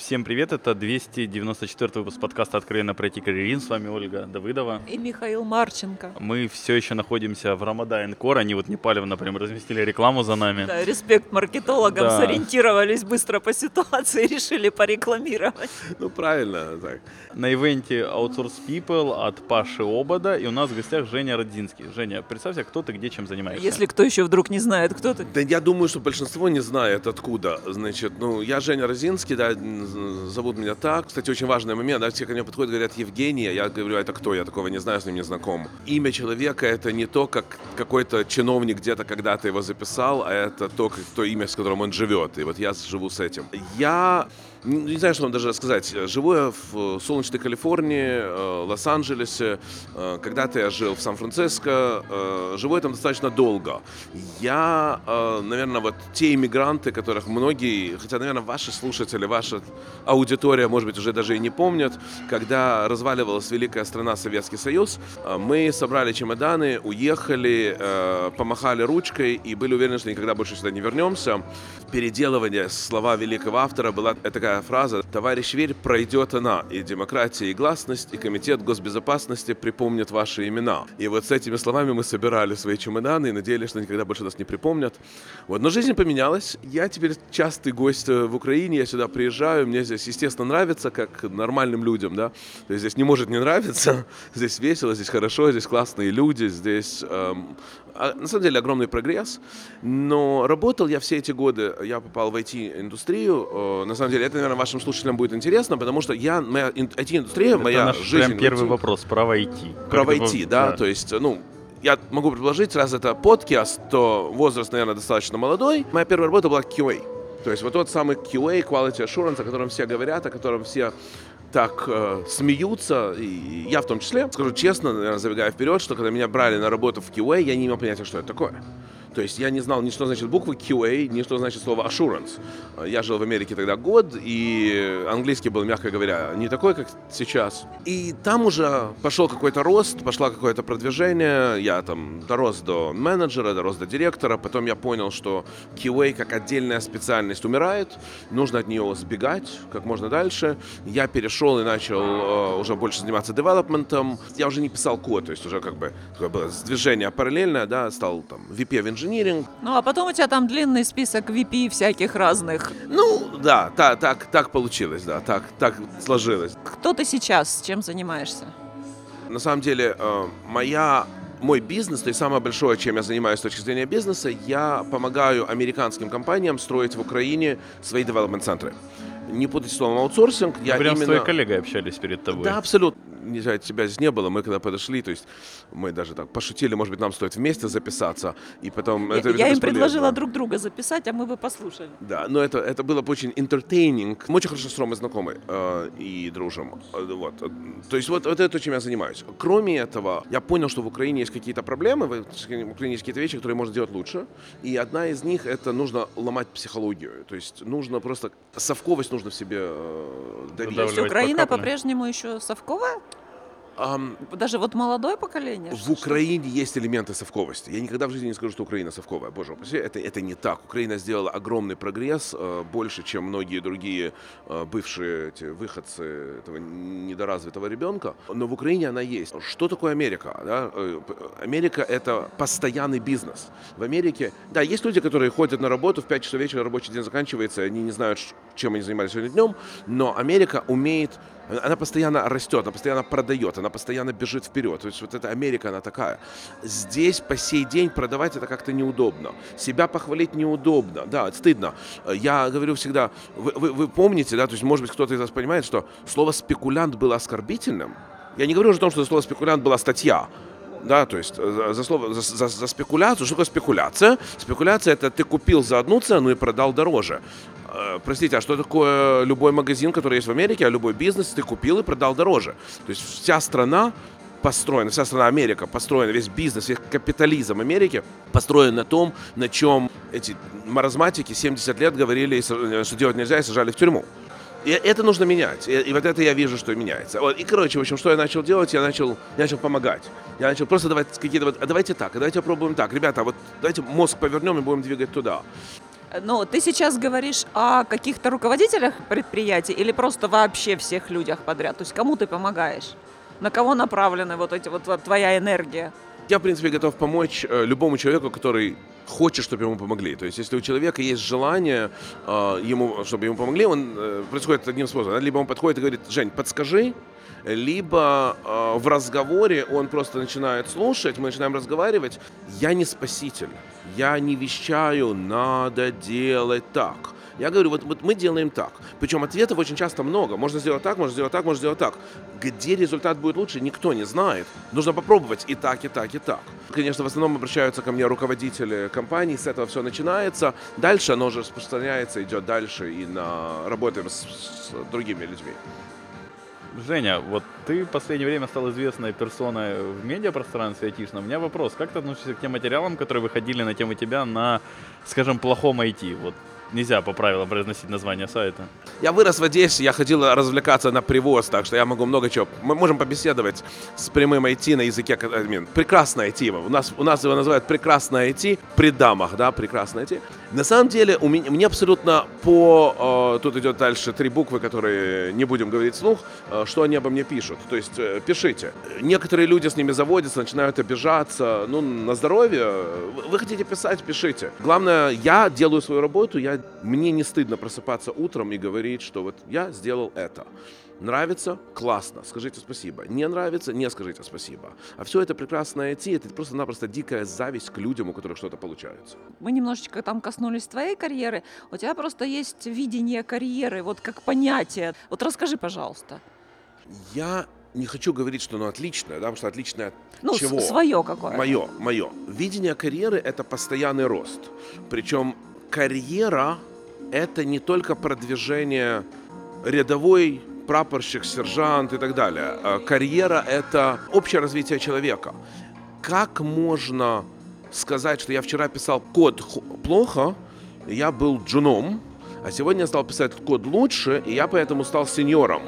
Всем привет, это 294 выпуск подкаста «Откровенно пройти карьерин». С вами Ольга Давыдова. И Михаил Марченко. Мы все еще находимся в Рамада Кор. Они вот Непалево, например, разместили рекламу за нами. Да, респект маркетологам, Да. сориентировались быстро по ситуации, решили порекламировать. Ну, правильно, так. На ивенте Outsource People от Паши Обода. И у нас в гостях Женя Родзинский. Женя, представься, кто ты, где, чем занимаешься. Если кто еще вдруг не знает, кто ты. Да я думаю, что большинство не знает откуда. Значит, ну, я Женя Розинский, да, зовут меня так. Кстати, очень важный момент, да, все ко мне подходят, говорят, Евгения, я говорю, «А это кто? Я такого не знаю, с ним не знаком. Имя человека — это не то, как какой-то чиновник где-то когда-то его записал, а это то, как, то имя, с которым он живет. И вот я живу с этим. Я не знаю, что вам даже сказать. Живу я в э, солнечной Калифорнии, э, Лос-Анджелесе. Э, Когда-то я жил в Сан-Франциско. Живу я там достаточно долго. Я, наверное, вот те иммигранты, которых многие, хотя, наверное, ваши слушатели, ваша аудитория, может быть, уже даже и не помнят, когда разваливалась великая страна Советский Союз, мы собрали чемоданы, уехали, помахали ручкой и были уверены, что никогда больше сюда не вернемся. Переделывание слова великого автора была такая фраза «Товарищ Верь, пройдет она, и демократия, и гласность, и комитет госбезопасности припомнят ваши имена». И вот с этими словами мы собирали свои чемоданы и надеялись, что никогда больше нас не припомнят. Вот. Но жизнь поменялась. Я теперь частый гость э, в Украине, я сюда приезжаю, мне здесь, естественно, нравится, как нормальным людям, да. То есть здесь не может не нравиться, здесь весело, здесь хорошо, здесь классные люди, здесь эм, на самом деле огромный прогресс, но работал я все эти годы, я попал в IT-индустрию, э, на самом деле это, наверное, вашим слушателям будет интересно, потому что я, моя ин- IT-индустрия, Это моя наш жизнь прям в первый IT. вопрос про войти. Про войти, да, то есть, ну, я могу предположить, раз это подкаст, то возраст, наверное, достаточно молодой. Моя первая работа была QA. То есть вот тот самый QA, Quality Assurance, о котором все говорят, о котором все так э, смеются, и я в том числе. Скажу честно, наверное, забегая вперед, что когда меня брали на работу в QA, я не имел понятия, что это такое. То есть я не знал ни что значит буквы QA, ни что значит слово assurance. Э, Я жил в Америке тогда год, и английский был, мягко говоря, не такой, как сейчас. И там уже пошел какой-то рост, пошло какое-то продвижение. Я там дорос до менеджера, дорос до директора. Потом я понял, что QA как отдельная специальность умирает. Нужно от нее сбегать как можно дальше. Я перешел и начал э, уже больше заниматься девелопментом. Я уже не писал код, то есть уже как бы такое было движение параллельное, да, стал там VP of Engineering. Ну, а потом у тебя там длинный список VP всяких разных. Ну, да, та- так, так получилось, да, так, так сложилось. Кто ты сейчас, чем занимаешься? На самом деле, э, моя мой бизнес, то есть самое большое, чем я занимаюсь с точки зрения бизнеса, я помогаю американским компаниям строить в Украине свои девелопмент-центры. Не путайте словом аутсорсинг, я Мы прям с именно... твоей коллегой общались перед тобой. Да, абсолютно. Знаю, тебя здесь не было, мы когда подошли, то есть мы даже так пошутили, может быть, нам стоит вместе записаться, и потом... Я, это я им бесполезно. предложила друг друга записать, а мы бы послушали. Да, но это, это было бы очень entertaining. Мы очень хорошо с Ромой знакомы э, и дружим. Э, вот. То есть вот, вот это то, чем я занимаюсь. Кроме этого, я понял, что в Украине есть какие-то проблемы, в Украине есть какие-то вещи, которые можно делать лучше. И одна из них — это нужно ломать психологию. То есть нужно просто... Совковость нужно в себе э, давить. Выдавливать. То есть Украина по-прежнему еще совковая? Даже вот молодое поколение? В Украине есть элементы совковости. Я никогда в жизни не скажу, что Украина совковая. Боже упаси, это, это не так. Украина сделала огромный прогресс, э, больше, чем многие другие э, бывшие эти выходцы этого недоразвитого ребенка. Но в Украине она есть. Что такое Америка? да? Э, Америка — это постоянный бизнес. В Америке, да, есть люди, которые ходят на работу, в 5 часов вечера рабочий день заканчивается, они не знают, ш- чем они занимались сегодня днем, но Америка умеет она постоянно растет, она постоянно продает, она постоянно бежит вперед. То есть вот эта Америка, она такая. Здесь по сей день продавать это как-то неудобно. Себя похвалить неудобно. Да, стыдно. Я говорю всегда, вы, вы- вы помните, да, то есть может быть кто-то из вас понимает, что слово спекулянт было оскорбительным. Я не говорю уже о том, что слово спекулянт была статья. Да, то есть э, за, слово за, за- за спекуляцию. Что такое спекуляция? Спекуляция это ты купил за одну цену и продал дороже. Э, Простите, а что такое любой магазин, который есть в Америке, а любой бизнес ты купил и продал дороже? То есть вся страна построена, вся страна Америка построена, весь бизнес, весь капитализм Америки построен на том, на чем эти маразматики 70 лет говорили, э, что делать нельзя, и сажали в тюрьму. И это нужно менять. И, и вот это я вижу, что меняется. Вот. И, короче, в общем, что я начал делать? Я начал, я начал помогать. Я начал просто давать какие-то вот, а давайте так, а давайте попробуем так. Ребята, вот давайте мозг повернем и будем двигать туда. Ну, ты сейчас говоришь о каких-то руководителях предприятий или просто вообще всех людях подряд? То есть кому ты помогаешь? На кого направлены вот эти вот, вот твоя энергия? Я, в принципе, готов помочь э, любому человеку, который хочет, чтобы ему помогли. То есть, если у человека есть желание, э, ему, чтобы ему помогли, он э, происходит одним способом. Либо он подходит и говорит, Жень, подскажи, либо э, в разговоре он просто начинает слушать, мы начинаем разговаривать. Я не спаситель, я не вещаю, надо делать так. Я говорю, вот, вот мы делаем так. Причем ответов очень часто много. Можно сделать так, можно сделать так, можно сделать так. Где результат будет лучше, никто не знает. Нужно попробовать и так, и так, и так. Конечно, в основном обращаются ко мне руководители компаний, с этого все начинается. Дальше оно уже распространяется, идет дальше и на работаем с, с другими людьми. Женя, вот ты в последнее время стал известной персоной в медиапространстве айтишном. У меня вопрос, как ты относишься к тем материалам, которые выходили на тему тебя на, скажем, плохом IT? Вот Нельзя по правилам произносить название сайта. Я вырос в Одессе, я ходил развлекаться на привоз, так что я могу много чего. Мы можем побеседовать с прямым IT на языке, прекрасное IT. У нас, у нас его называют прекрасное IT при дамах, да, прекрасное IT. На самом деле, у меня, мне абсолютно по... Э, тут идет дальше три буквы, которые не будем говорить вслух, э, что они обо мне пишут. То есть э, пишите. Некоторые люди с ними заводятся, начинают обижаться. Ну, на здоровье. Вы хотите писать, пишите. Главное, я делаю свою работу, я, мне не стыдно просыпаться утром и говорить, что вот я сделал это. Нравится? Классно. Скажите спасибо. Не нравится? Не скажите спасибо. А все это прекрасно идти, это просто-напросто дикая зависть к людям, у которых что-то получается. Мы немножечко там коснулись твоей карьеры. У тебя просто есть видение карьеры, вот как понятие. Вот расскажи, пожалуйста. Я не хочу говорить, что оно отличное, да, потому что отличное от ну, чего? свое какое. Мое, мое. Видение карьеры – это постоянный рост. Причем карьера – это не только продвижение рядовой прапорщик, сержант и так далее. А карьера – это общее развитие человека. Как можно сказать, что я вчера писал код плохо, я был джуном, а сегодня я стал писать код лучше, и я поэтому стал сеньором?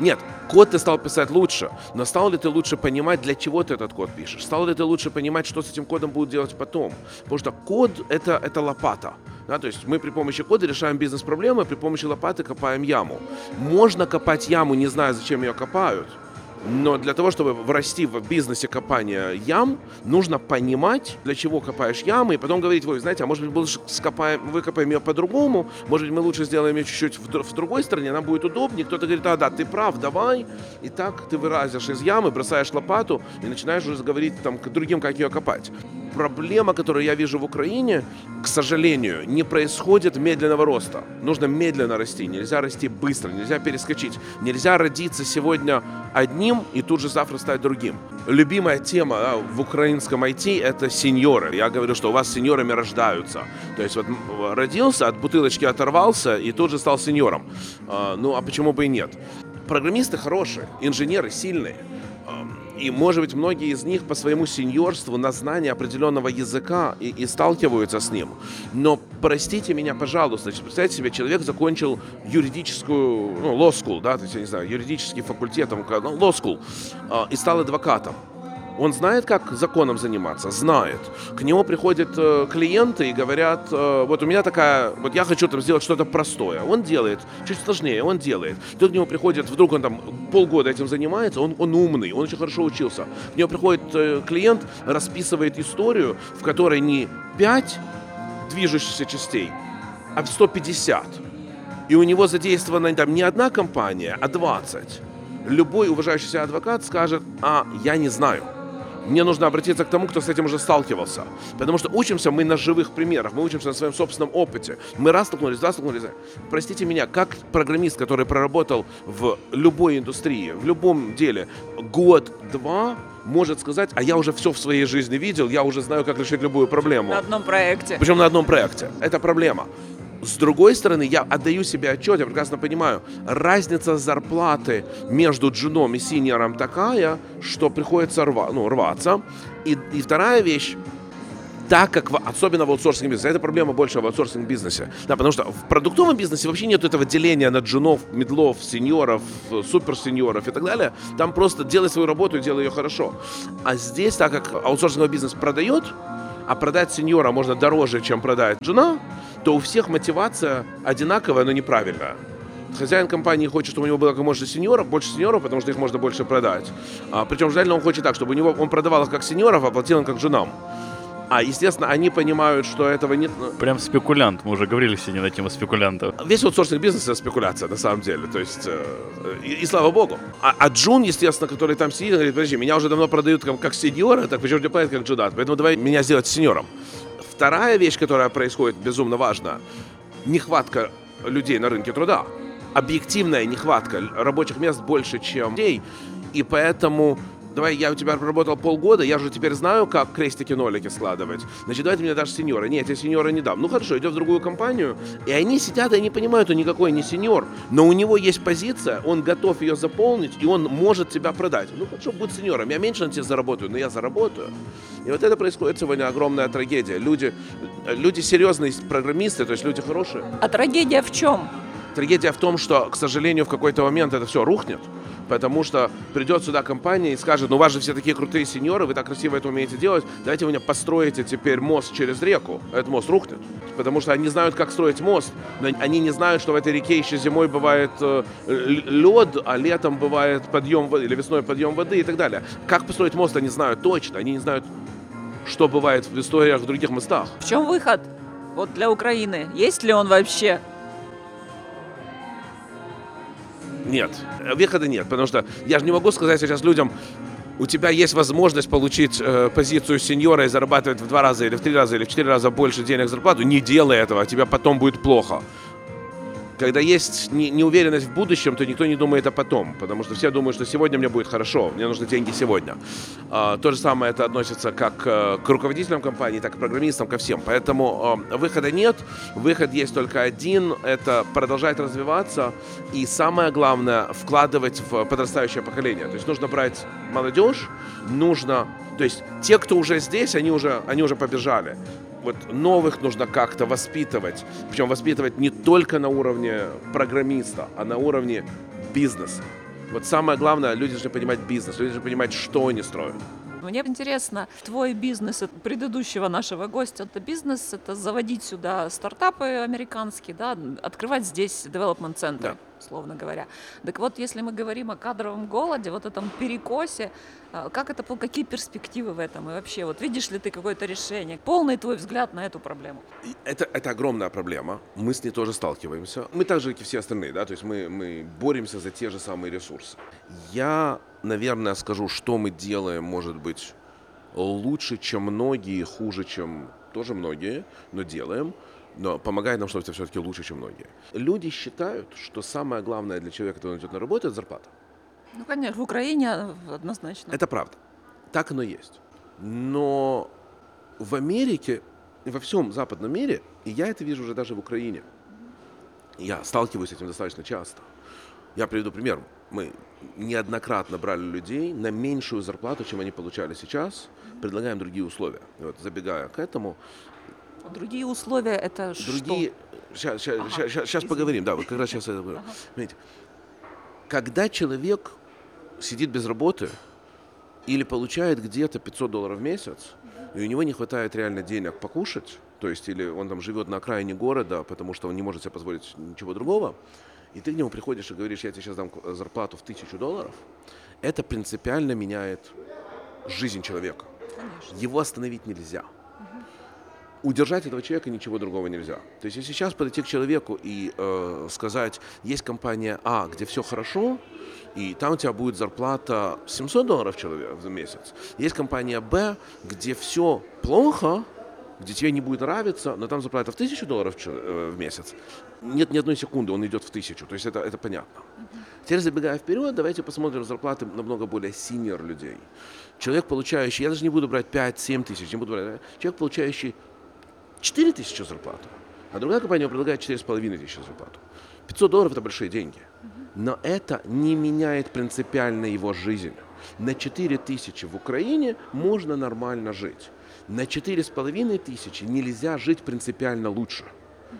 Нет, код ты стал писать лучше, но стал ли ты лучше понимать, для чего ты этот код пишешь? Стал ли ты лучше понимать, что с этим кодом будут делать потом? Потому что код это, это лопата. Да, то есть мы при помощи кода решаем бизнес-проблемы, при помощи лопаты копаем яму. Можно копать яму, не зная, зачем ее копают. Но для того, чтобы врасти в бизнесе копания ям, нужно понимать, для чего копаешь ямы, и потом говорить, вы знаете, а может быть, мы лучше скопаем, выкопаем ее по-другому, может быть, мы лучше сделаем ее чуть-чуть в, в другой стороне, она будет удобнее. Кто-то говорит, а, да, ты прав, давай. И так ты выразишь из ямы, бросаешь лопату и начинаешь уже говорить там, к другим, как ее копать проблема, которую я вижу в Украине, к сожалению, не происходит медленного роста. Нужно медленно расти, нельзя расти быстро, нельзя перескочить. Нельзя родиться сегодня одним и тут же завтра стать другим. Любимая тема да, в украинском IT – это сеньоры. Я говорю, что у вас сеньорами рождаются. То есть вот родился, от бутылочки оторвался и тут же стал сеньором. А, ну а почему бы и нет? Программисты хорошие, инженеры сильные – и, может быть, многие из них по своему сеньорству на знание определенного языка и, и сталкиваются с ним. Но простите меня, пожалуйста, представьте себе, человек закончил юридическую, ну, school, да, то есть, я не знаю, юридический факультет, ну, law school, э, и стал адвокатом. Он знает, как законом заниматься? Знает. К нему приходят э, клиенты и говорят, э, вот у меня такая, вот я хочу там сделать что-то простое. Он делает, чуть сложнее, он делает. Тут к нему приходит, вдруг он там полгода этим занимается, он, он умный, он очень хорошо учился. К нему приходит э, клиент, расписывает историю, в которой не 5 движущихся частей, а 150. И у него задействована там не одна компания, а 20 любой уважающийся адвокат скажет, а я не знаю мне нужно обратиться к тому, кто с этим уже сталкивался. Потому что учимся мы на живых примерах, мы учимся на своем собственном опыте. Мы раз столкнулись, два столкнулись. Простите меня, как программист, который проработал в любой индустрии, в любом деле, год-два, может сказать, а я уже все в своей жизни видел, я уже знаю, как решить любую проблему. На одном проекте. Причем на одном проекте. Это проблема. С другой стороны, я отдаю себе отчет, я прекрасно понимаю, разница зарплаты между джуном и синьором такая, что приходится рва, ну, рваться. И, и вторая вещь, так как, в, особенно в аутсорсинг бизнесе, это проблема больше в аутсорсинг бизнесе. Да, потому что в продуктовом бизнесе вообще нет этого деления на джунов, мидлов, сеньоров, суперсеньоров и так далее. Там просто делай свою работу и делай ее хорошо. А здесь, так как аутсорсинговый бизнес продает, а продать сеньора можно дороже, чем продать джуна, то у всех мотивация одинаковая, но неправильная. Хозяин компании хочет, чтобы у него было как можно сеньоров, больше сеньоров, потому что их можно больше продать. А, причем желательно он хочет так, чтобы у него он продавал их как сеньоров, а платил им как женам. А, естественно, они понимают, что этого нет. ну, Прям спекулянт. Мы уже говорили сегодня на тему спекулянтов. Весь аутсорсинг бизнес это спекуляция, на самом деле. То есть, э, и, и слава богу. А, а Джун, естественно, который там сидит, говорит, подожди, меня уже давно продают как, как сеньора, так почему тебе платят как джудат? Поэтому давай меня сделать сеньором. Вторая вещь, которая происходит, безумно важна, нехватка людей на рынке труда. Объективная нехватка рабочих мест больше, чем людей. И поэтому давай я у тебя проработал полгода, я же теперь знаю, как крестики-нолики складывать. Значит, давай ты мне дашь сеньора. Нет, я сеньора не дам. Ну хорошо, идет в другую компанию. И они сидят и они понимают, что никакой не сеньор. Но у него есть позиция, он готов ее заполнить, и он может тебя продать. Ну хорошо, будь сеньором. Я меньше на тебе заработаю, но я заработаю. И вот это происходит сегодня огромная трагедия. Люди, люди серьезные программисты, то есть люди хорошие. А трагедия в чем? Трагедия в том, что, к сожалению, в какой-то момент это все рухнет, потому что придет сюда компания и скажет, ну у вас же все такие крутые сеньоры, вы так красиво это умеете делать, давайте вы мне построите теперь мост через реку, этот мост рухнет. Потому что они знают, как строить мост, но они не знают, что в этой реке еще зимой бывает э, лед, а летом бывает подъем воды, или весной подъем воды и так далее. Как построить мост, они знают точно, они не знают, что бывает в историях в других мостах. В чем выход? Вот для Украины. Есть ли он вообще? Нет, выхода нет, потому что я же не могу сказать сейчас людям, у тебя есть возможность получить э, позицию сеньора и зарабатывать в два раза или в три раза или в четыре раза больше денег зарплату, не делай этого, тебе потом будет плохо. Когда есть не- неуверенность в будущем, то никто не думает о потом, потому что все думают, что сегодня мне будет хорошо, мне нужны деньги сегодня. А, то же самое это относится как э, к руководителям компании, так и к программистам, ко всем. Поэтому э, выхода нет, выход есть только один, это продолжать развиваться и самое главное вкладывать в подрастающее поколение. То есть нужно брать молодежь, нужно, то есть те, кто уже здесь, они уже, они уже побежали. Вот новых нужно как-то воспитывать. Причем воспитывать не только на уровне программиста, а на уровне бизнеса. Вот самое главное, люди должны понимать бизнес, люди должны понимать, что они строят. Мне интересно, твой бизнес от предыдущего нашего гостя, это бизнес, это заводить сюда стартапы американские, да, открывать здесь development центры, Да. Условно говоря. Так вот, если мы говорим о кадровом голоде, вот этом перекосе, а, как это, какие перспективы в этом? И вообще, вот видишь ли ты какое-то решение? Полный твой взгляд на эту проблему. Это, это огромная проблема. Мы с ней тоже сталкиваемся. Мы так же, как и все остальные, да, то есть мы, мы боремся за те же самые ресурсы. Я, наверное, скажу, что мы делаем, может быть, лучше, чем многие, хуже, чем тоже многие, но делаем. Но помогает нам, это все-таки лучше, чем многие. Люди считают, что самое главное для человека, который идет на работу, это зарплата. Ну, конечно, в Украине а, однозначно. Это правда. Так оно есть. Но в Америке во всем западном мире, и я это вижу уже даже в Украине, я сталкиваюсь с этим достаточно часто. Я приведу пример. Мы неоднократно брали людей на меньшую зарплату, чем они получали сейчас, предлагаем другие условия. И вот забегая к этому, Другие условия это другие... Сейчас, сейчас, Ага, сейчас, сейчас поговорим, да, вот как раз сейчас это. Понимаете, когда человек сидит без работы или получает где-то 500 долларов в месяц, и у него не хватает реально денег покушать, то есть или он там живет на окраине города, потому что он не может себе позволить ничего другого, и ты к нему приходишь и говоришь, я тебе сейчас дам к- зарплату в тысячу долларов, это принципиально меняет жизнь человека. Конечно. Его остановить нельзя. Удержать этого человека ничего другого нельзя. То есть, если сейчас подойти к человеку и э, сказать, есть компания А, где все хорошо, и там у тебя будет зарплата 700 долларов человек в месяц. Есть компания Б, где все плохо, где тебе не будет нравиться, но там зарплата в 1000 долларов э, в месяц. Нет ни одной секунды, он идет в тысячу. То есть это, это понятно. Теперь забегая вперед, давайте посмотрим зарплаты намного более синьор людей. Человек, получающий, я даже не буду брать 5-7 тысяч, не буду брать, человек, получающий 4 тысячи зарплату, а другая компания предлагает 4,5 тысячи зарплату. 500 долларов – это большие деньги. Но это не меняет принципиально его жизнь. На 4 тысячи в Украине можно нормально жить. На 4,5 тысячи нельзя жить принципиально лучше.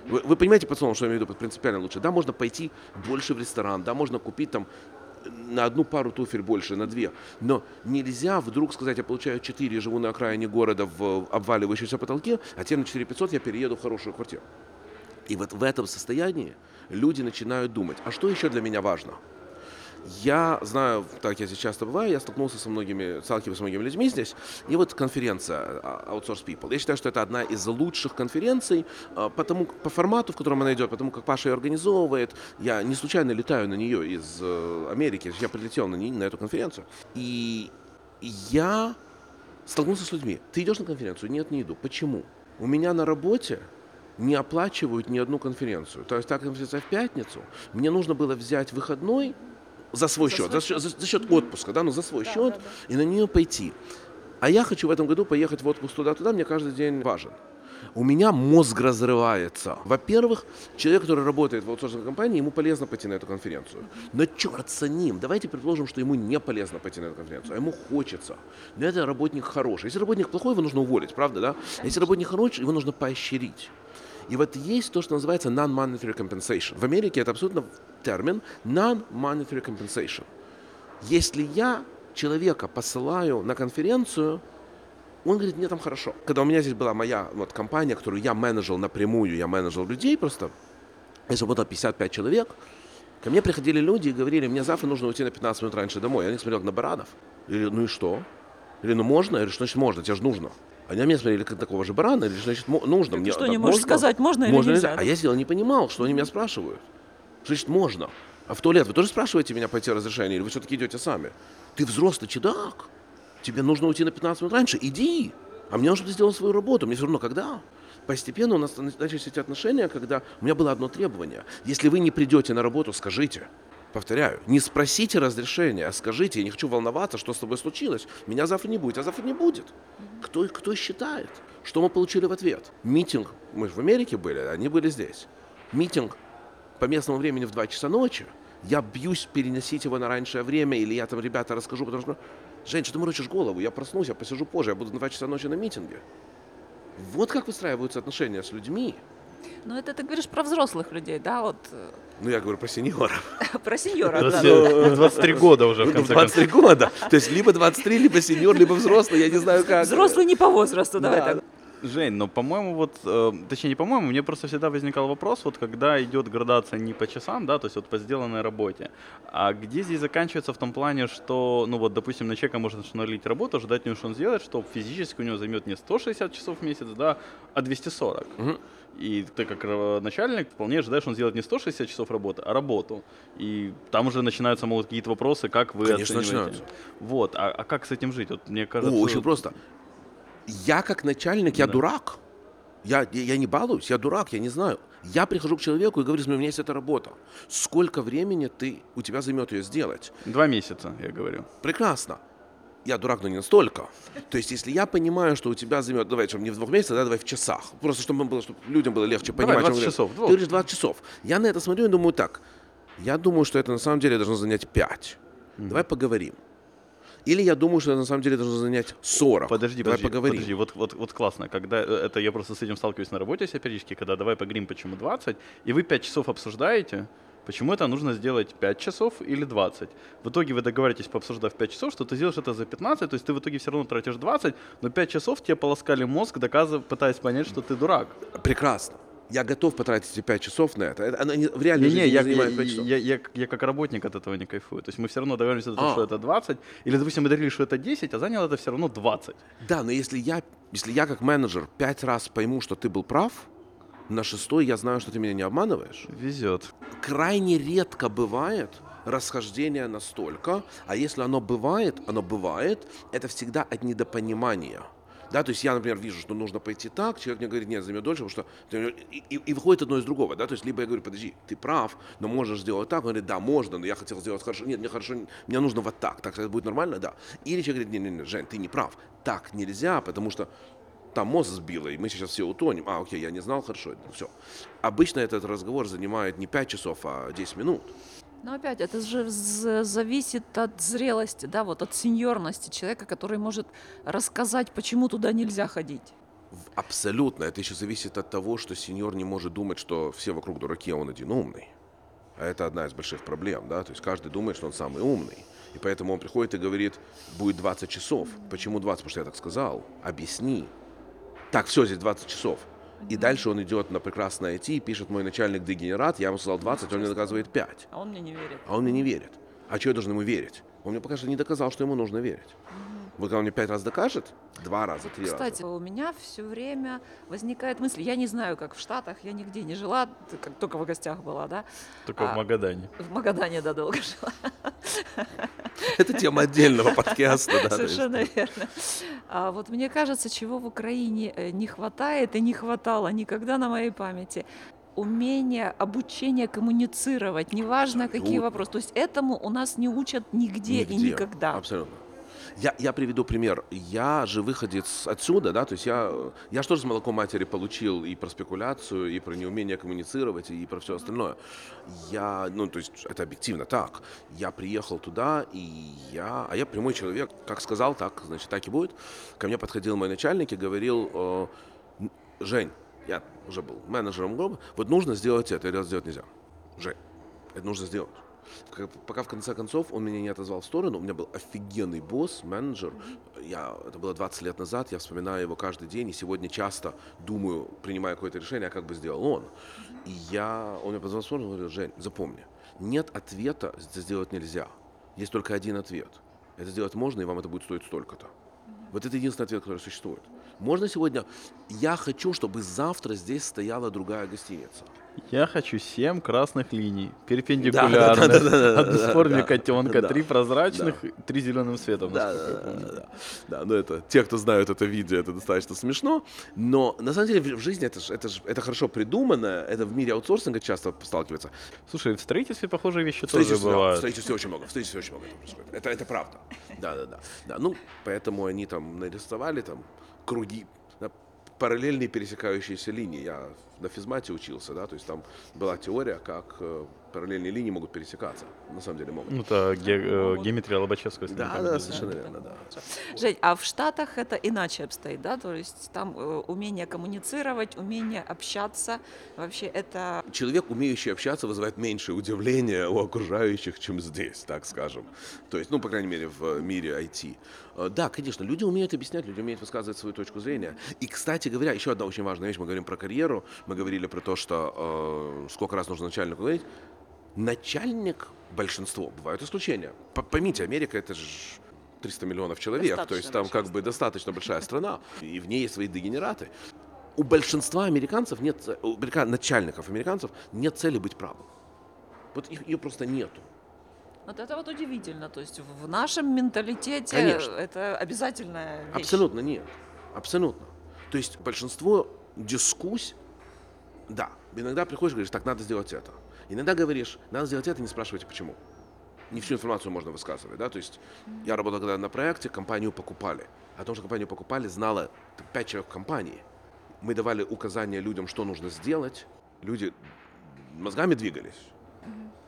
Вы, вы понимаете, пацаны, что я имею в виду под принципиально лучше? Да, можно пойти больше в ресторан, да, можно купить там на одну пару туфель больше, на две. Но нельзя вдруг сказать, я получаю 4, живу на окраине города в обваливающемся потолке, а теперь на 4 500 я перееду в хорошую квартиру. И вот в этом состоянии люди начинают думать, а что еще для меня важно? Я знаю, так я здесь часто бываю, я столкнулся со многими, сталкиваюсь с многими людьми здесь, и вот конференция а, Outsource People. Я считаю, что это одна из лучших конференций а, потому, по формату, в котором она идет, потому как Паша ее организовывает. Я не случайно летаю на нее из э, Америки, я прилетел на, на эту конференцию. И я столкнулся с людьми. Ты идешь на конференцию? Нет, не иду. Почему? У меня на работе не оплачивают ни одну конференцию. То есть так конференция в пятницу. Мне нужно было взять выходной за свой За счет, свой за, счет- за- за счет отпуска, да, ну за свой счет, и на нее пойти. А я хочу в этом году поехать в отпуск туда-туда, мне каждый день важен. У меня мозг разрывается. Во-первых, человек, который работает в аутсорсинговой компании, ему полезно пойти на эту конференцию. Но черт с ним. Давайте предположим, что ему не полезно пойти на эту конференцию, а ему хочется. Но это работник хороший. Если работник плохой, его нужно уволить, правда, да? Если работник хороший, его нужно поощрить. И вот есть то, что называется non-monetary compensation. В Америке это абсолютно термин non-monetary compensation. Если я человека посылаю на конференцию, он говорит, мне там хорошо. Когда у меня здесь была моя вот, компания, которую я менеджил напрямую, я менеджил людей просто, я работал 55 человек, ко мне приходили люди и говорили, мне завтра нужно уйти на 15 минут раньше домой. Я не смотрел на баранов. Или, ну и что? Или, ну можно? Я говорю, что значит можно? Тебе же нужно. Они на меня смотрели, как такого же барана, или значит нужно. мне, что так не можешь можно? сказать, можно или нельзя, А да? я сидел не понимал, что они меня спрашивают. Значит можно? А в туалет вы тоже спрашиваете меня пойти разрешение, или вы все-таки идете сами? Ты взрослый чудак. Тебе нужно уйти на 15 минут раньше. Иди. А мне нужно сделать свою работу. Мне все равно когда. Постепенно у нас на- начались эти отношения, когда у меня было одно требование. Если вы не придете на работу, скажите. Повторяю, не спросите разрешения, а скажите, я не хочу волноваться, что с тобой случилось. Меня завтра не будет, а завтра не будет. Кто, кто считает? Что мы получили в ответ? Митинг, мы же в Америке были, они были здесь. Митинг по местному времени в 2 часа ночи. Я бьюсь переносить его на раньшее время, или я там ребята расскажу, потому что, Жень, что ты морочишь голову? Я проснусь, я посижу позже, я буду на 2 часа ночи на митинге. Вот как выстраиваются отношения с людьми. Ну, это ты говоришь про взрослых людей, да, вот э, Ну, я говорю про сеньоров. про сеньора. да. 20 23 года уже, в Ну, конце концов. 23 года. То есть либо 23, либо сеньор, либо взрослый, я не знаю как. Взрослый не по возрасту, Да. давай так. Жень, ну, по-моему, вот, э, точнее, не по-моему, мне просто всегда возникал вопрос, вот когда идет градация не по часам, да, то есть вот по сделанной работе, а где здесь заканчивается в том плане, что, ну вот, допустим, на человека можно налить работу, ожидать от него, что он сделает, что физически у него займет не 160 часов в месяц, да, а 240. Мгм. И ты как э, начальник вполне ожидаешь, он сделает не 160 часов работы, а работу. И там уже начинаются, могут какие-то вопросы, как вы Конечно, оцениваете. начинаются. Вот, а, а как с этим жить? Вот мне О, кажется... очень просто. Я как начальник, я Да. дурак. Я, я, я не балуюсь, я дурак, я не знаю. Я прихожу к человеку и говорю, у меня есть эта работа. Сколько времени ты, у тебя займет ее сделать? Два месяца, я говорю. Прекрасно. Я дурак, но не настолько. То есть, если я понимаю, что у тебя займет, давай, чтобы не в двух месяцах, да, давай в часах. Просто чтобы, было, чтобы людям было легче Давай, понимать. 20 чем часов, Ты говоришь 20 часов. Я на это смотрю и думаю так. Я думаю, что это на самом деле должно занять 5. Давай поговорим. Или я думаю, что это на самом деле должно занять 40. Подожди, Давай подожди, поговорим. подожди, вот, вот, вот классно, когда э, это я просто с этим сталкиваюсь на работе себя периодически, когда давай поговорим, почему 20, и вы 5 часов обсуждаете, почему это нужно сделать 5 часов или 20. В итоге вы договариваетесь, пообсуждав 5 часов, что ты сделаешь это за 15, то есть ты в итоге все равно тратишь 20, но 5 часов тебе полоскали мозг, доказывая, пытаясь понять, что ты дурак. Прекрасно. Я готов потратить эти 5 часов на это. Оно не- в реальной Не-не, жизни не я, занимает я, 5 часов. я, я, я как работник от этого не кайфую. То есть мы все равно том, А. что это 20, или, допустим, мы договорились, что это 10, а заняло это все равно 20. Да, но если я, если я как менеджер пять раз пойму, что ты был прав, на шестой я знаю, что ты меня не обманываешь. Везет. Крайне редко бывает расхождение настолько, а если оно бывает, оно бывает, это всегда от недопонимания. Да, то есть я, например, вижу, что нужно пойти так, человек мне говорит, нет, займет дольше, потому что... И, и- и выходит одно из другого, да, то есть либо я говорю, подожди, ты прав, но можешь сделать так, он говорит, да, можно, но я хотел сделать хорошо, нет, мне хорошо, мне нужно вот так, так это будет нормально, да. Или человек говорит, нет, нет, Жень, ты не прав, так нельзя, потому что там мозг сбило, и мы сейчас все утонем. А, окей, я не знал, хорошо, все. Обычно этот разговор занимает не 5 часов, а 10 минут. Но опять, это же зависит от зрелости, да, вот от сеньорности человека, который может рассказать, почему туда нельзя ходить. Абсолютно. Это еще зависит от того, что сеньор не может думать, что все вокруг дураки, а он один умный. А это одна из больших проблем, да, то есть каждый думает, что он самый умный. И поэтому он приходит и говорит, будет 20 часов. Почему 20? Потому что я так сказал. Объясни. Так, все, здесь 20 часов. И дальше он идет на прекрасное IT, пишет мой начальник дегенерат, я ему сказал 20, он мне доказывает 5. А он мне не верит. А он мне не верит. А что я должен ему верить? Он мне пока что не доказал, что ему нужно верить. Вот когда он мне пять раз докажет, два раза, три Кстати, раза. у меня все время возникает мысль, я не знаю, как в Штатах, я нигде не жила, как только в гостях была, да, Только А, в Магадане. в Магадане, да, долго жила. Это тема отдельного подкаста. да. Совершенно верно. А вот мне кажется, чего в Украине э, не хватает и не хватало никогда на моей памяти, умение, обучение коммуницировать, неважно какие вопросы. То есть этому у нас не учат нигде, и Нигде. никогда. Абсолютно. Я, я приведу пример. Я же выходец отсюда, да, то есть я, я же с молоком матери получил и про спекуляцию, и про неумение коммуницировать, и про все остальное. Я, ну, то есть это объективно так. Я приехал туда, и я, а я прямой человек, как сказал, так, значит, так и будет. Ко мне подходил мой начальник и говорил, э, «Н- Жень, я уже был менеджером группы, вот нужно сделать это, это сделать нельзя. Жень, это нужно сделать. Пока в конце концов он меня не отозвал в сторону, у меня был офигенный босс, менеджер. Я, это было 20 лет назад, я вспоминаю его каждый день, и сегодня часто думаю, принимая какое-то решение, а как бы сделал он. И я, он меня позвал в сторону и Жень, запомни, нет ответа, это сделать нельзя. Есть только один ответ. Это сделать можно, и вам это будет стоить столько-то. Вот это единственный ответ, который существует. Можно сегодня... Я хочу, чтобы завтра здесь стояла другая гостиница. Я хочу 7 красных линий, Да, перпендикулярных, да, да, да, да, да, да, котенка, да, три прозрачных, три зеленым светом. Да, да, да, да, да. Да, ну это те, кто знают это видео, это достаточно смешно. Но на самом деле в жизни это, это, это хорошо придумано, это в мире аутсорсинга часто сталкивается. Слушай, в строительстве похожие вещи В тоже да, в бывают. строительстве очень много, в строительстве очень много происходит. Это, это правда. Да, да, да, да. Ну, поэтому они там нарисовали там круги, да, параллельные пересекающиеся линии. Я на физмате учился, да, то есть там была теория, как э, параллельные линии могут пересекаться. На самом деле могут. Ну, это ге- э, геометрия Лобачевского. да, да, не изменяет. совершенно верно, да. Жень, а в Штатах это иначе обстоит, да? То есть там э, умение коммуницировать, умение общаться, вообще это человек, умеющий общаться, вызывает меньше удивления у окружающих, чем здесь, так скажем. То есть, ну, по крайней мере, в мире IT. Э, Да, конечно, люди умеют объяснять, люди умеют высказывать свою точку зрения. И, кстати говоря, еще одна очень важная вещь, мы говорим про карьеру, мы говорили про то, что э, сколько раз нужно начальнику говорить. Начальник, большинство, бывают исключения. Поймите, Америка это же 300 миллионов человек, то есть Достаточно там как бы достаточно большая страна, и в ней есть свои дегенераты. У большинства американцев нет, у начальников американцев нет цели быть правым. Вот их, ее просто нету. вот это вот удивительно. То есть в нашем менталитете Конечно. это обязательная вещь. Абсолютно нет. Абсолютно. То есть большинство дискуссий, да, иногда приходишь и говоришь, так, надо сделать это. Иногда говоришь, надо сделать это, не спрашивайте почему. Не всю информацию можно высказывать, да, то есть я работал когда на проекте, компанию покупали. О том, что компанию покупали, знало пять человек в компании. Мы давали указания людям, что нужно сделать. Люди мозгами двигались.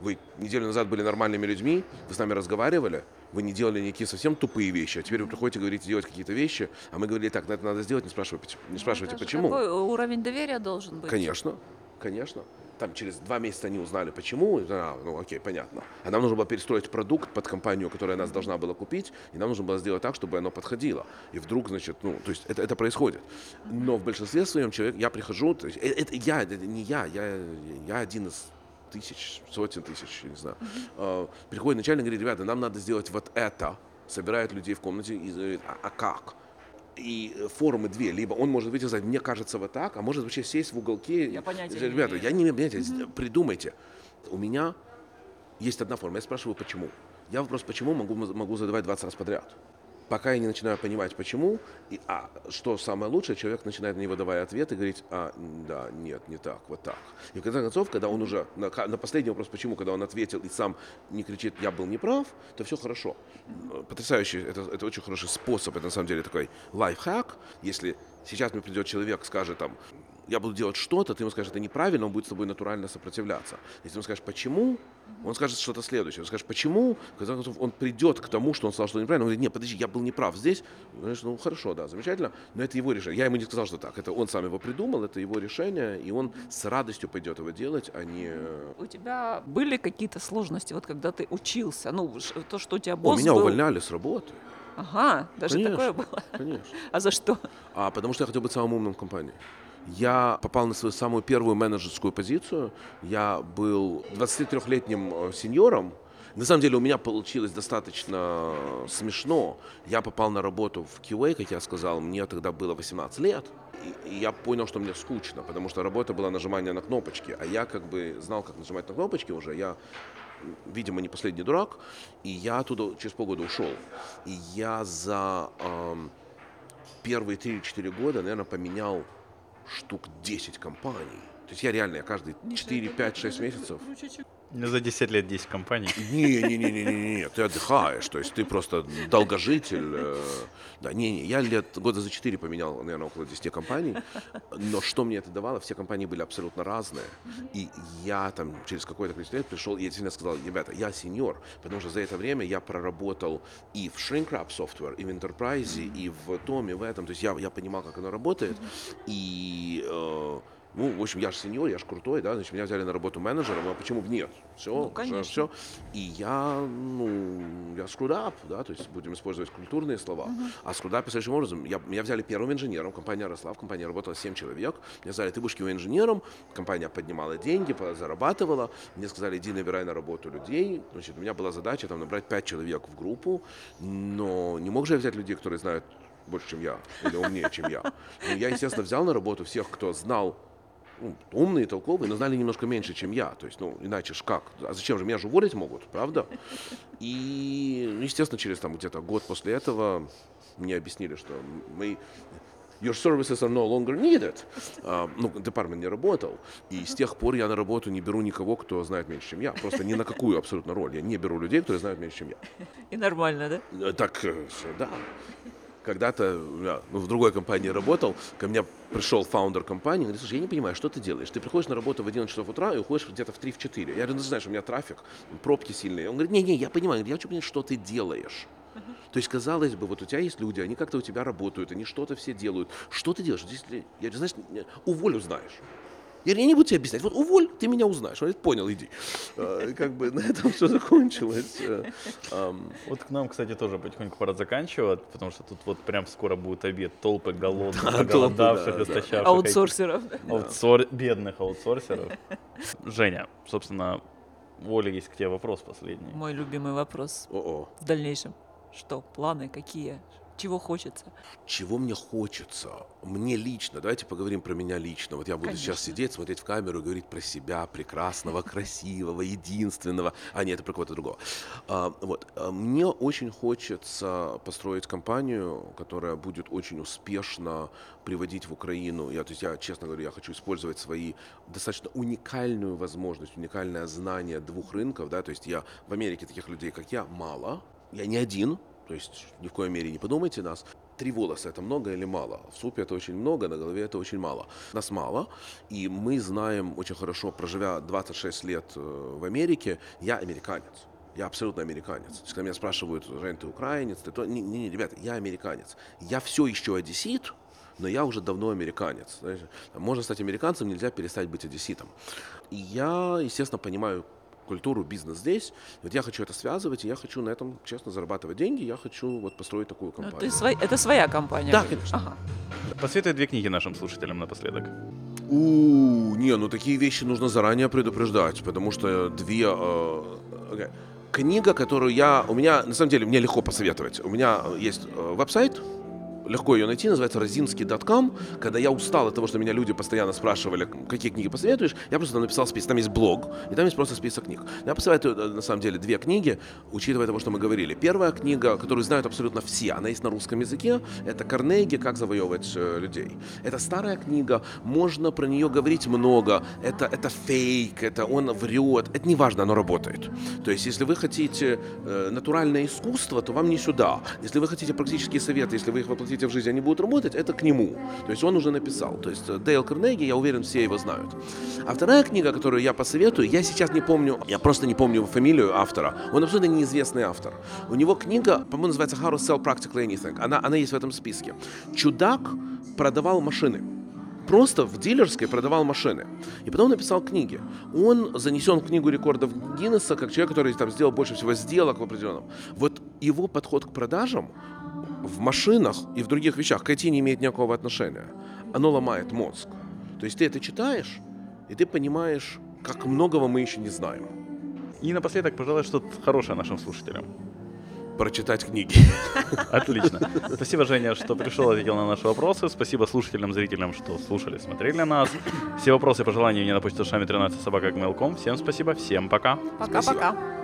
Вы неделю назад были нормальными людьми, вы с нами разговаривали, вы не делали никакие совсем тупые вещи, а теперь вы приходите и говорите делать какие-то вещи, а мы говорили, так, это надо сделать, не спрашивайте, не спрашивайте, Это же почему. Такой уровень доверия должен быть. Конечно, конечно. Там через два месяца они узнали, почему. а, ну, окей, понятно. А нам нужно было перестроить продукт под компанию, которая нас должна была купить, и нам нужно было сделать так, чтобы оно подходило. И вдруг, значит, ну, то есть это, это происходит. Но в большинстве своем человек, я прихожу, то есть, э- это, я, это не я, я, я один из тысяч, сотен тысяч, я не знаю. Э, приходит начальник и говорит, ребята, нам надо сделать вот это. Собирает людей в комнате и говорит, а, а как? И формы две. Либо он может выйти и сказать, мне кажется вот так, а может вообще сесть в уголке. Я понятия не Ребята, имею». я не имею понятия, с- придумайте. У меня есть одна форма. Я спрашиваю, почему. Я вопрос, почему, могу, могу задавать 20 раз подряд. Пока я не начинаю понимать, почему, и, а что самое лучшее, человек начинает давая ответ и говорить, а, да, нет, не так, вот так. И в конце концов, когда он уже, на, на последний вопрос, почему, когда он ответил и сам не кричит, я был неправ, то все хорошо. Потрясающий, это, это очень хороший способ, это на самом деле такой лайфхак. Если сейчас мне придет человек, скажет там, я буду делать что-то, ты ему скажешь, это неправильно, он будет с тобой натурально сопротивляться. Если ему скажешь, почему, он скажет что-то следующее. Он скажет, почему, концов, он придет к тому, что он сказал, что неправильно. Он говорит, нет, подожди, я был неправ здесь. Знаешь, ну хорошо, да, замечательно, но это его решение. Я ему не сказал, что так. Это он сам его придумал, это его решение, и он с радостью пойдет его делать, а не... У тебя были какие-то сложности, вот когда ты учился? Ну, то, что у тебя О, босс меня был... увольняли с работы. Ага, даже Конечно. такое было. Конечно. А за что? А потому что я хотел быть самым умным в компании. Я попал на свою самую первую менеджерскую позицию. Я был 23-летним э, сеньором. На самом деле у меня получилось достаточно смешно. Я попал на работу в QA, как я сказал, мне тогда было 18 лет. И я понял, что мне скучно, потому что работа была нажимание на кнопочки, а я как бы знал, как нажимать на кнопочки уже. Я видимо, не последний дурак, и я оттуда через полгода ушел. И я за эм, первые 3-4 года, наверное, поменял штук 10 компаний. То есть я реально, я каждые 4, 5, 6 месяцев За 10 лет 10 компаний. Не-не-не-не-не, ты отдыхаешь, то есть ты просто долгожитель. э, Да, не-не, я лет года за 4 поменял, наверное, около 10 компаний, но что мне это давало, все компании были абсолютно разные, и я там через какое-то количество лет пришел, и я действительно сказал, ребята, я сеньор, потому что за это время я проработал и в Shrink Wrap Software, и в Enterprise, и в том, и в этом, то есть я, я понимал, как оно работает, и э, ну, в общем, я же сеньор, я же крутой, да, значит, меня взяли на работу менеджером, а почему бы нет? Все, Ну, конечно. все. И я, ну, я up, да, то есть будем использовать культурные слова. А screwed up следующим образом, я, меня взяли первым инженером, компания росла, в компании работало 7 человек, меня взяли, ты будешь инженером, компания поднимала деньги, зарабатывала, мне сказали, иди набирай на работу людей, значит, у меня была задача там набрать 5 человек в группу, но не мог же я взять людей, которые знают больше, чем я, или умнее, чем я. Ну, я, естественно, взял на работу всех, кто знал ну, умные, толковые, но знали немножко меньше, чем я. То есть, ну, иначе ж как? А зачем же? Меня же уволить могут, правда? И, ну, естественно, через там где-то год после этого мне объяснили, что мы Your services are no longer needed. А, ну, департамент не работал. И с тех пор я на работу не беру никого, кто знает меньше, чем я. Просто ни на какую абсолютно роль. Я не беру людей, которые знают меньше, чем я. И нормально, да? Э, Так, э, да. Когда-то ну, в другой компании работал, ко мне пришел фаундер компании, говорит, слушай, я не понимаю, что ты делаешь? Ты приходишь на работу в 11 часов утра и уходишь где-то в 3-4. Я говорю, ну, знаешь, у меня трафик, пробки сильные. Он говорит, не-не, я понимаю, я хочу понять, что ты делаешь. То есть, казалось бы, вот у тебя есть люди, они как-то у тебя работают, они что-то все делают. Что ты делаешь? Здесь, я говорю, знаешь, уволю знаешь. Я говорю, я не буду тебе объяснять. Вот уволь, ты меня узнаешь. Он говорит, понял, иди. Э, Как бы на этом все закончилось. Э, Вот к нам, кстати, тоже потихоньку пора заканчивать, потому что тут вот прям скоро будет обед. Толпы голодных, да. истощавших. Аутсорсеров. Аутсор... Бедных аутсорсеров. Женя, собственно, у Оли есть к тебе вопрос последний. Мой любимый вопрос о-о. в дальнейшем. Что, планы какие? Чего хочется? Чего мне хочется? Мне лично, давайте поговорим про меня лично. Вот я буду сейчас Конечно. сидеть, смотреть в камеру и говорить про себя, прекрасного, красивого, единственного. А нет, это про кого-то другого. А, вот. А, Мне очень хочется построить компанию, которая будет очень успешно приводить в Украину. Я, то есть я, честно говоря, я хочу использовать свои достаточно уникальную возможность, уникальное знание двух рынков. Да? То есть я в Америке таких людей, как я, мало. Я не один, то есть ни в коей мере не подумайте нас. Три волоса это много или мало? В супе это очень много, на голове это очень мало. Нас мало, и мы знаем очень хорошо, проживя 26 лет э, в Америке, я американец. Я абсолютно американец. Когда меня спрашивают, Жень, ты украинец, ты то... Не, не, не, ребята, я американец. Я все еще одессит, но я уже давно американец. Можно стать американцем, нельзя перестать быть одесситом. И я, естественно, понимаю культуру, бизнес здесь. Вот я хочу это связывать, и я хочу на этом честно зарабатывать деньги. Я хочу вот построить такую Ну, компанию. ты свой- это своя компания. Да, говоришь? конечно. Ага. Посоветуй две книги нашим слушателям напоследок. У, не, ну такие вещи нужно заранее предупреждать, потому что две... э, окей. Книга, которую я... У меня, на самом деле, мне легко посоветовать. У меня э, есть э, веб-сайт, легко ее найти, называется rozinski.com. Когда я устал от того, что меня люди постоянно спрашивали, какие книги посоветуешь, я просто написал список. Там есть блог, и там есть просто список книг. Я посоветую, э, на самом деле, две книги, учитывая того, что мы говорили. Первая книга, которую знают абсолютно все, она есть на русском языке, это Карнеги «Как завоевывать э, людей». Это старая книга, можно про нее говорить много, это, это фейк, это он врет, это не важно, оно работает. То есть, если вы хотите э, натуральное искусство, то вам не сюда. Если вы хотите практические советы, если вы их воплотите в жизнь, они будут работать, это к нему. То есть, он уже написал. То есть, э, Дейл Карнеги, я уверен, все его знают. А вторая книга, которую я посоветую, я сейчас не помню, я просто не помню фамилию автора. Он абсолютно неизвестный автор. У него книга, по-моему, называется How to Sell Practically Anything. Она, она есть в этом списке. Чудак продавал машины просто в дилерской продавал машины. И потом написал книги. Он занесен в книгу рекордов Гиннесса как человек, который там сделал больше всего сделок в определенном. Вот его подход к продажам в машинах и в других вещах к IT не имеет никакого отношения. Оно ломает мозг. То есть ты это читаешь, и ты понимаешь, как многого мы еще не знаем. И напоследок, пожалуй, что-то хорошее нашим слушателям. Прочитать книги. Отлично. Спасибо, Женя, что пришел, ответил на наши вопросы. Спасибо слушателям, зрителям, что слушали, смотрели нас. Все вопросы, пожелания мне на почту шами 13 собака Всем спасибо, всем пока. Пока-пока.